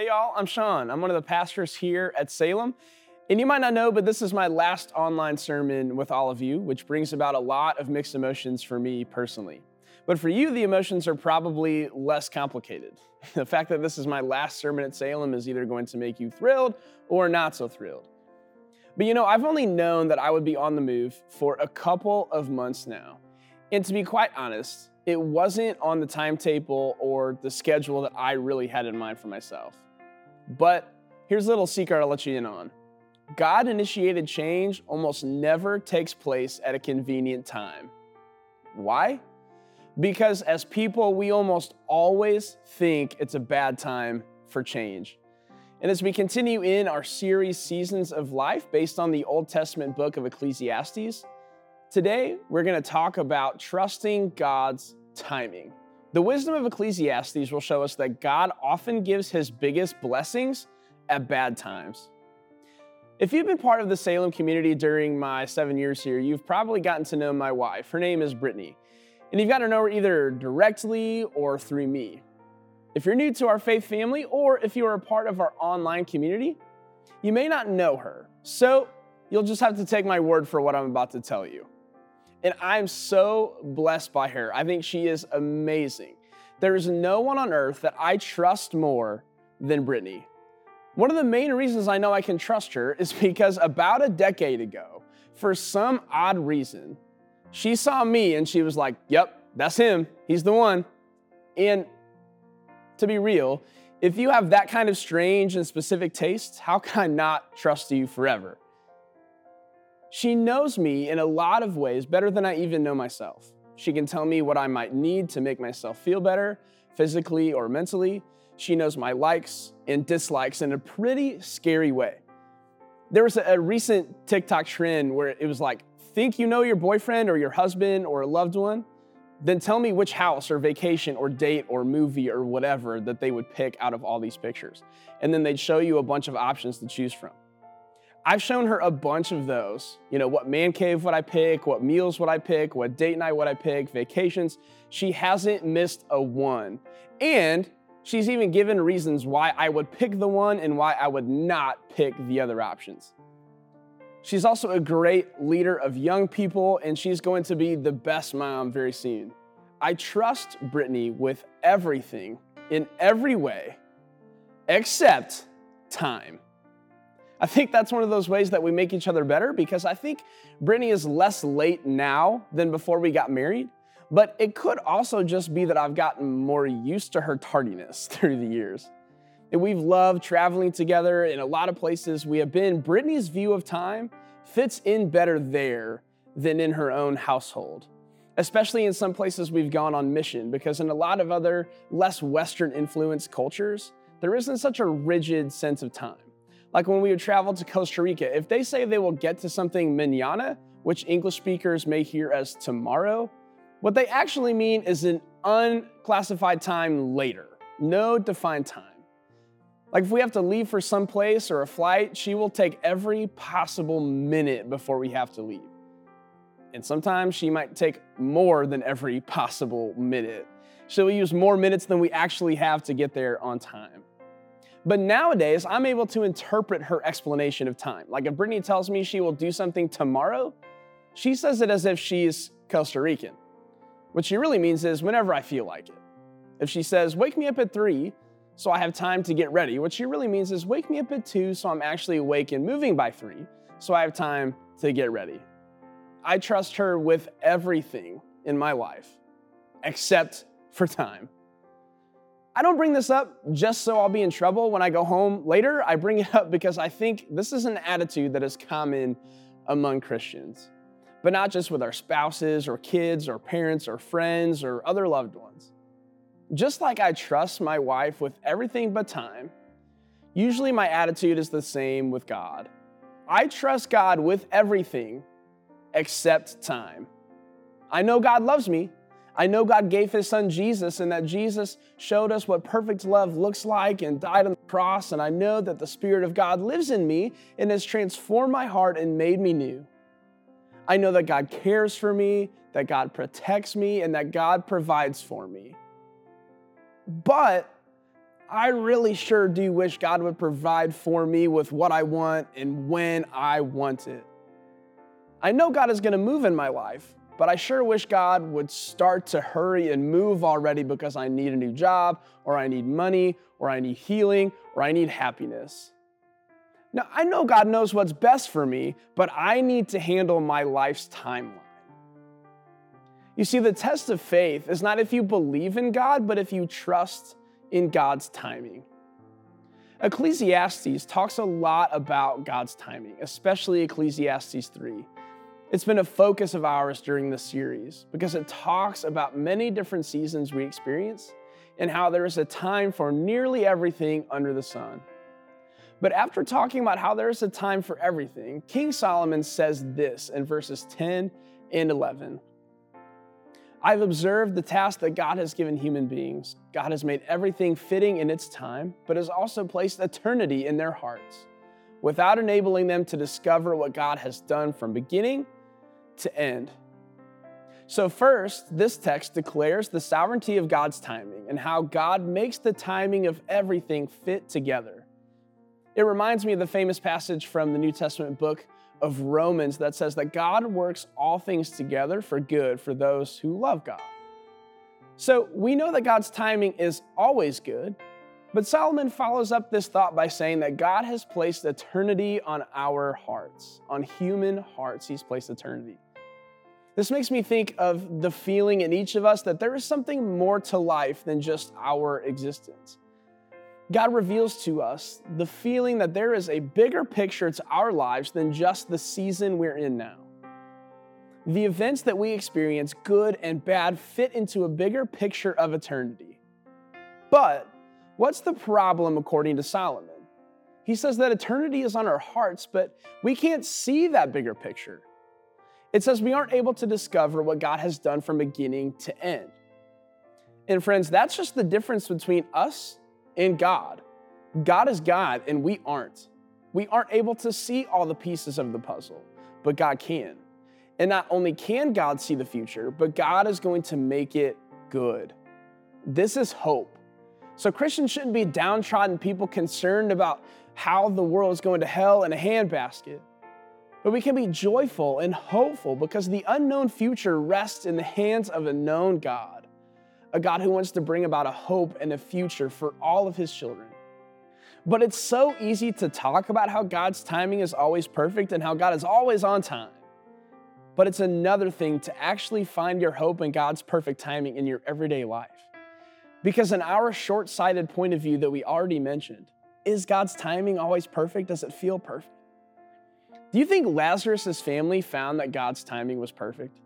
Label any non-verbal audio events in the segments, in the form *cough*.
Hey, y'all, I'm Sean. I'm one of the pastors here at Salem. And you might not know, but this is my last online sermon with all of you, which brings about a lot of mixed emotions for me personally. But for you, the emotions are probably less complicated. *laughs* The fact that this is my last sermon at Salem is either going to make you thrilled or not so thrilled. But you know, I've only known that I would be on the move for a couple of months now. And to be quite honest, it wasn't on the timetable or the schedule that I really had in mind for myself. But here's a little secret I'll let you in on God initiated change almost never takes place at a convenient time. Why? Because as people, we almost always think it's a bad time for change. And as we continue in our series Seasons of Life based on the Old Testament book of Ecclesiastes, today we're going to talk about trusting God's timing. The wisdom of Ecclesiastes will show us that God often gives his biggest blessings at bad times. If you've been part of the Salem community during my seven years here, you've probably gotten to know my wife. Her name is Brittany. And you've got to know her either directly or through me. If you're new to our faith family, or if you are a part of our online community, you may not know her. So you'll just have to take my word for what I'm about to tell you. And I'm so blessed by her. I think she is amazing. There is no one on earth that I trust more than Brittany. One of the main reasons I know I can trust her is because about a decade ago, for some odd reason, she saw me and she was like, Yep, that's him. He's the one. And to be real, if you have that kind of strange and specific taste, how can I not trust you forever? She knows me in a lot of ways better than I even know myself. She can tell me what I might need to make myself feel better, physically or mentally. She knows my likes and dislikes in a pretty scary way. There was a recent TikTok trend where it was like, think you know your boyfriend or your husband or a loved one? Then tell me which house or vacation or date or movie or whatever that they would pick out of all these pictures. And then they'd show you a bunch of options to choose from. I've shown her a bunch of those. You know, what man cave would I pick? What meals would I pick? What date night would I pick? Vacations. She hasn't missed a one. And she's even given reasons why I would pick the one and why I would not pick the other options. She's also a great leader of young people, and she's going to be the best mom very soon. I trust Brittany with everything in every way except time. I think that's one of those ways that we make each other better because I think Brittany is less late now than before we got married. But it could also just be that I've gotten more used to her tardiness *laughs* through the years. And we've loved traveling together in a lot of places we have been. Brittany's view of time fits in better there than in her own household, especially in some places we've gone on mission, because in a lot of other less Western influenced cultures, there isn't such a rigid sense of time. Like when we would travel to Costa Rica, if they say they will get to something mañana, which English speakers may hear as tomorrow, what they actually mean is an unclassified time later, no defined time. Like if we have to leave for some place or a flight, she will take every possible minute before we have to leave. And sometimes she might take more than every possible minute. She'll use more minutes than we actually have to get there on time. But nowadays, I'm able to interpret her explanation of time. Like if Brittany tells me she will do something tomorrow, she says it as if she's Costa Rican. What she really means is whenever I feel like it. If she says, wake me up at three, so I have time to get ready, what she really means is wake me up at two, so I'm actually awake and moving by three, so I have time to get ready. I trust her with everything in my life, except for time. I don't bring this up just so I'll be in trouble when I go home later. I bring it up because I think this is an attitude that is common among Christians, but not just with our spouses or kids or parents or friends or other loved ones. Just like I trust my wife with everything but time, usually my attitude is the same with God. I trust God with everything except time. I know God loves me, I know God gave his son Jesus and that Jesus showed us what perfect love looks like and died on the cross. And I know that the Spirit of God lives in me and has transformed my heart and made me new. I know that God cares for me, that God protects me, and that God provides for me. But I really sure do wish God would provide for me with what I want and when I want it. I know God is going to move in my life, but I sure wish God would start to hurry and move already because I need a new job, or I need money, or I need healing, or I need happiness. Now, I know God knows what's best for me, but I need to handle my life's timeline. You see, the test of faith is not if you believe in God, but if you trust in God's timing. Ecclesiastes talks a lot about God's timing, especially Ecclesiastes 3. It's been a focus of ours during this series because it talks about many different seasons we experience and how there is a time for nearly everything under the sun. But after talking about how there is a time for everything, King Solomon says this in verses 10 and 11. I've observed the task that God has given human beings. God has made everything fitting in its time, but has also placed eternity in their hearts, without enabling them to discover what God has done from beginning to end. So, first, this text declares the sovereignty of God's timing and how God makes the timing of everything fit together. It reminds me of the famous passage from the New Testament book of Romans that says that God works all things together for good for those who love God. So, we know that God's timing is always good, but Solomon follows up this thought by saying that God has placed eternity on our hearts, on human hearts, He's placed eternity. This makes me think of the feeling in each of us that there is something more to life than just our existence. God reveals to us the feeling that there is a bigger picture to our lives than just the season we're in now. The events that we experience, good and bad, fit into a bigger picture of eternity. But what's the problem according to Solomon? He says that eternity is on our hearts, but we can't see that bigger picture. It says we aren't able to discover what God has done from beginning to end. And friends, that's just the difference between us and God. God is God and we aren't. We aren't able to see all the pieces of the puzzle, but God can. And not only can God see the future, but God is going to make it good. This is hope. So Christians shouldn't be downtrodden people concerned about how the world is going to hell in a handbasket. But we can be joyful and hopeful because the unknown future rests in the hands of a known God, a God who wants to bring about a hope and a future for all of his children. But it's so easy to talk about how God's timing is always perfect and how God is always on time. But it's another thing to actually find your hope in God's perfect timing in your everyday life. Because, in our short sighted point of view that we already mentioned, is God's timing always perfect? Does it feel perfect? Do you think Lazarus' family found that God's timing was perfect?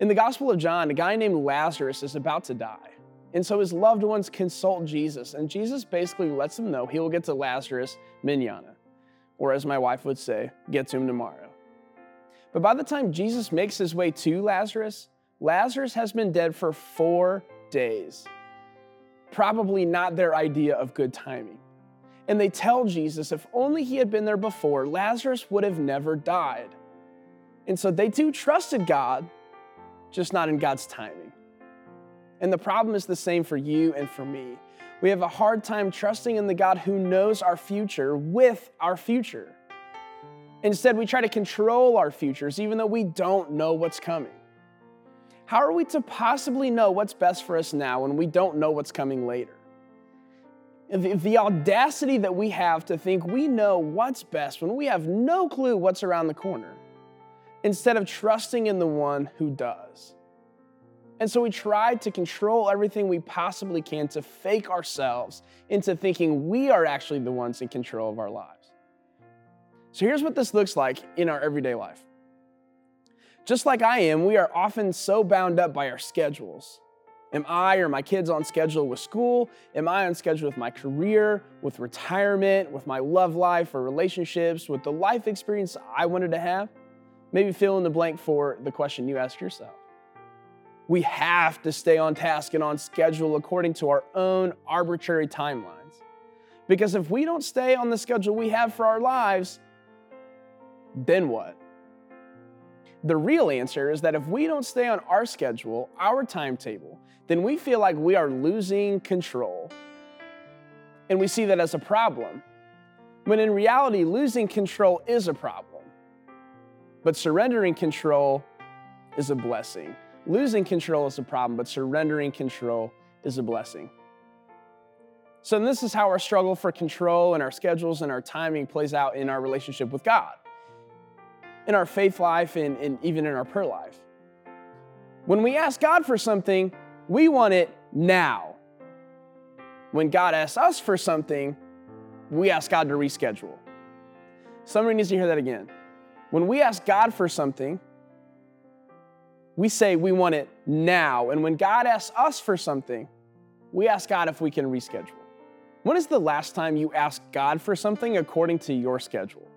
In the Gospel of John, a guy named Lazarus is about to die. And so his loved ones consult Jesus, and Jesus basically lets them know he will get to Lazarus mañana, or as my wife would say, get to him tomorrow. But by the time Jesus makes his way to Lazarus, Lazarus has been dead for four days. Probably not their idea of good timing and they tell Jesus if only he had been there before, Lazarus would have never died. And so they too trusted God, just not in God's timing. And the problem is the same for you and for me. We have a hard time trusting in the God who knows our future with our future. Instead, we try to control our futures even though we don't know what's coming. How are we to possibly know what's best for us now when we don't know what's coming later? The, the, audacity that we have to think we know what's best when we have no clue what's around the corner, instead of trusting in the one who does. And so we try to control everything we possibly can to fake ourselves into thinking we are actually the ones in control of our lives. So here's what this looks like in our everyday life. Just like I am, we are often so bound up by our schedules Am I or my kids on schedule with school? Am I on schedule with my career, with retirement, with my love life or relationships, with the life experience I wanted to have? Maybe fill in the blank for the question you ask yourself. We have to stay on task and on schedule according to our own arbitrary timelines. Because if we don't stay on the schedule we have for our lives, then what? The real answer is that if we don't stay on our schedule, our timetable, then we feel like we are losing control. and we see that as a problem. When in reality, losing control is a problem. But surrendering control is a blessing. Losing control is a problem, but surrendering control is a blessing. So, this is how our struggle for control and our schedules and our timing plays out in our relationship with God, in our faith life, and, and even in our prayer life. When we ask God for something, we want it now. When God asks us for something, we ask God to reschedule. Somebody needs to hear that again. When we ask God for something, we say we want it now. And when God asks us for something, we ask God if we can reschedule. When is the last time you asked God for something according to your schedule?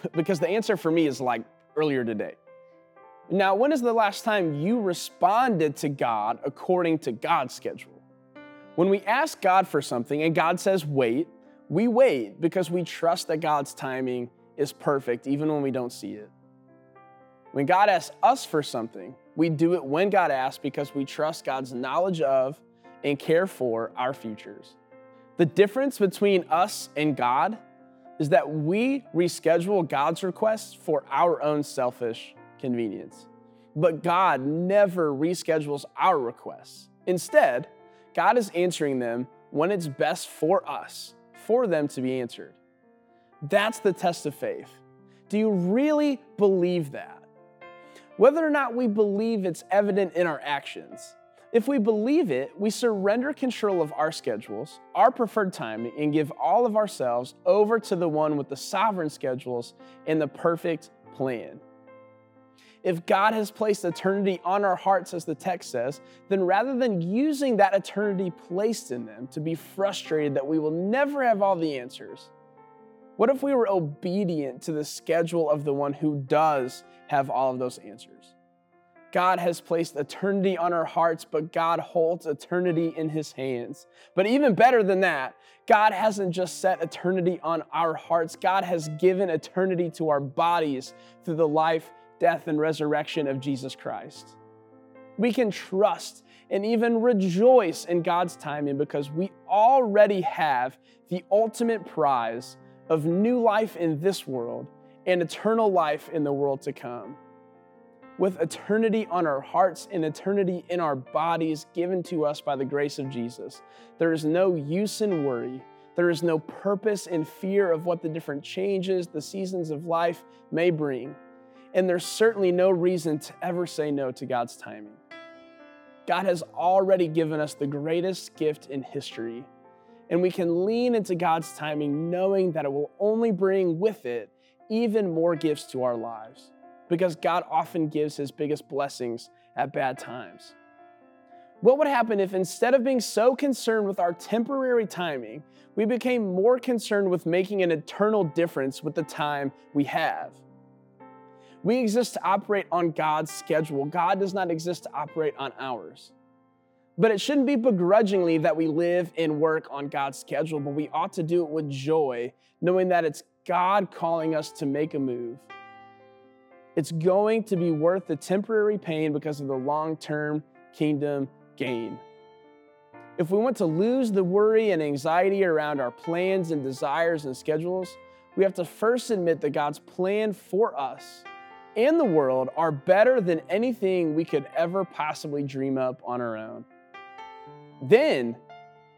*laughs* because the answer for me is like earlier today. Now, when is the last time you responded to God according to God's schedule? When we ask God for something and God says wait, we wait because we trust that God's timing is perfect even when we don't see it. When God asks us for something, we do it when God asks because we trust God's knowledge of and care for our futures. The difference between us and God is that we reschedule God's requests for our own selfish convenience. But God never reschedules our requests. Instead, God is answering them when it's best for us, for them to be answered. That's the test of faith. Do you really believe that? Whether or not we believe it's evident in our actions, if we believe it, we surrender control of our schedules, our preferred timing, and give all of ourselves over to the one with the sovereign schedules and the perfect plan. If God has placed eternity on our hearts, as the text says, then rather than using that eternity placed in them to be frustrated that we will never have all the answers, what if we were obedient to the schedule of the one who does have all of those answers? God has placed eternity on our hearts, but God holds eternity in his hands. But even better than that, God hasn't just set eternity on our hearts, God has given eternity to our bodies through the life, death, and resurrection of Jesus Christ. We can trust and even rejoice in God's timing because we already have the ultimate prize of new life in this world and eternal life in the world to come with eternity on our hearts and eternity in our bodies given to us by the grace of Jesus. There is no use in worry. There is no purpose in fear of what the different changes, the seasons of life may bring. And there's certainly no reason to ever say no to God's timing. God has already given us the greatest gift in history, and we can lean into God's timing knowing that it will only bring with it even more gifts to our lives because God often gives his biggest blessings at bad times. What would happen if instead of being so concerned with our temporary timing, we became more concerned with making an eternal difference with the time we have? We exist to operate on God's schedule. God does not exist to operate on ours. But it shouldn't be begrudgingly that we live and work on God's schedule, but we ought to do it with joy, knowing that it's God calling us to make a move it's going to be worth the temporary pain because of the long term kingdom gain. If we want to lose the worry and anxiety around our plans and desires and schedules, we have to first admit that God's plan for us and the world are better than anything we could ever possibly dream up on our own. Then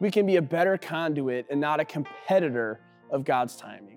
we can be a better conduit and not a competitor of God's timing.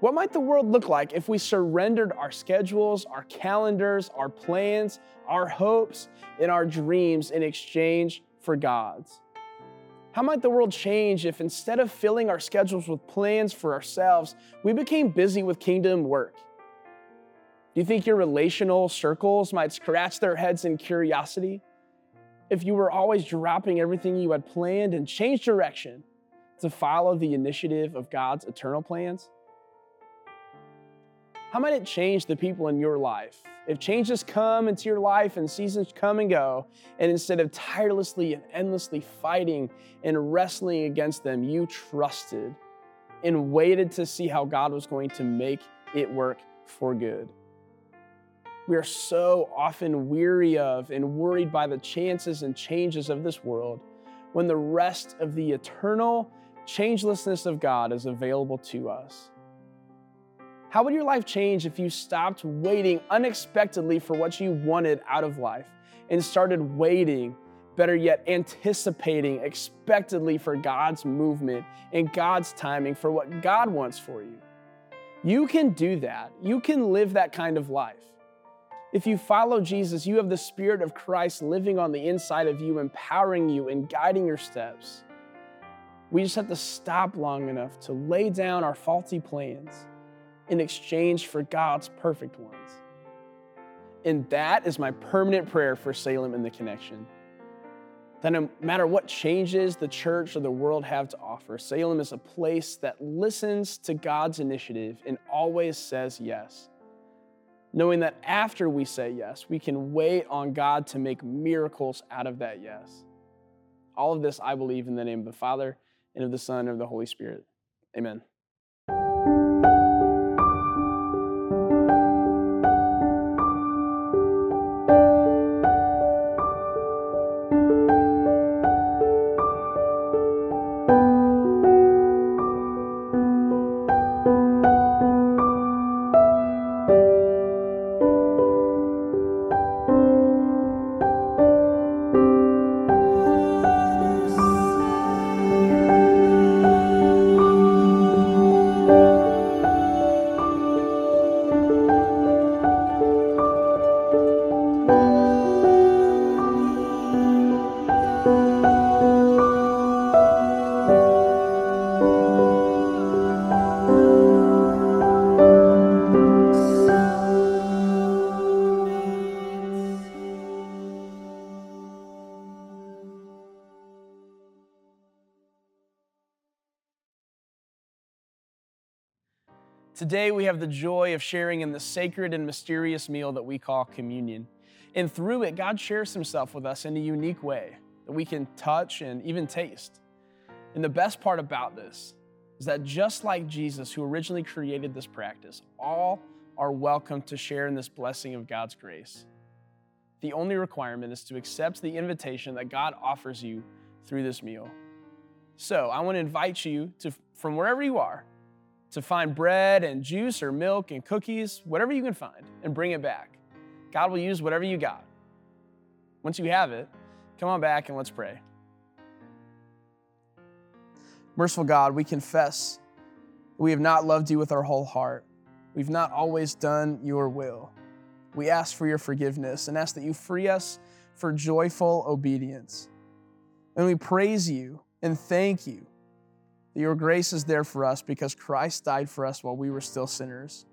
What might the world look like if we surrendered our schedules, our calendars, our plans, our hopes, and our dreams in exchange for God's? How might the world change if instead of filling our schedules with plans for ourselves, we became busy with kingdom work? Do you think your relational circles might scratch their heads in curiosity if you were always dropping everything you had planned and change direction to follow the initiative of God's eternal plans? How might it change the people in your life? If changes come into your life and seasons come and go, and instead of tirelessly and endlessly fighting and wrestling against them, you trusted and waited to see how God was going to make it work for good. We are so often weary of and worried by the chances and changes of this world when the rest of the eternal changelessness of God is available to us. How would your life change if you stopped waiting unexpectedly for what you wanted out of life and started waiting, better yet, anticipating expectedly for God's movement and God's timing for what God wants for you? You can do that. You can live that kind of life. If you follow Jesus, you have the Spirit of Christ living on the inside of you, empowering you and guiding your steps. We just have to stop long enough to lay down our faulty plans in exchange for God's perfect ones. And that is my permanent prayer for Salem and the Connection. That no matter what changes the church or the world have to offer, Salem is a place that listens to God's initiative and always says yes. Knowing that after we say yes, we can wait on God to make miracles out of that yes. All of this I believe in the name of the Father and of the Son and of the Holy Spirit. Amen. Today, we have the joy of sharing in the sacred and mysterious meal that we call communion. And through it, God shares himself with us in a unique way that we can touch and even taste. And the best part about this is that just like Jesus, who originally created this practice, all are welcome to share in this blessing of God's grace. The only requirement is to accept the invitation that God offers you through this meal. So I want to invite you to, from wherever you are, to find bread and juice or milk and cookies, whatever you can find, and bring it back. God will use whatever you got. Once you have it, come on back and let's pray. Merciful God, we confess we have not loved you with our whole heart. We've not always done your will. We ask for your forgiveness and ask that you free us for joyful obedience. And we praise you and thank you that your grace is there for us because Christ died for us while we were still sinners.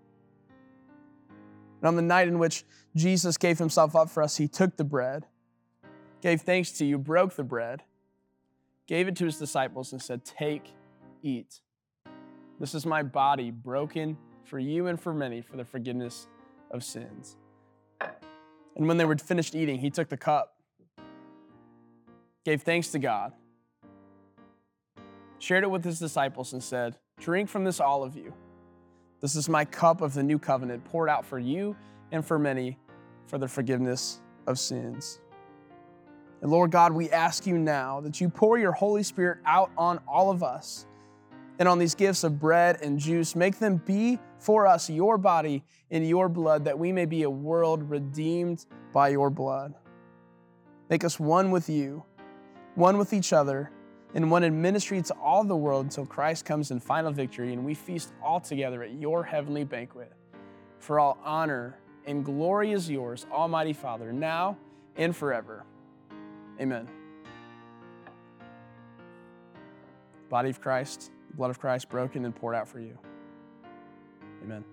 And on the night in which Jesus gave himself up for us, he took the bread, gave thanks to you, broke the bread, gave it to his disciples, and said, Take, eat. This is my body broken for you and for many for the forgiveness of sins. And when they were finished eating, he took the cup, gave thanks to God shared it with his disciples, and said, Drink from this, all of you. This is my cup of the new covenant poured out for you and for many for the forgiveness of sins. And Lord God, we ask you now that you pour your Holy Spirit out on all of us and on these gifts of bread and juice. Make them be for us your body and your blood, that we may be a world redeemed by your blood. Make us one with you, one with each other and one in ministry to all the world until Christ comes in final victory and we feast all together at your heavenly banquet. For all honor and glory is yours, Almighty Father, now and forever. Amen. Body of Christ, blood of Christ broken and poured out for you. Amen.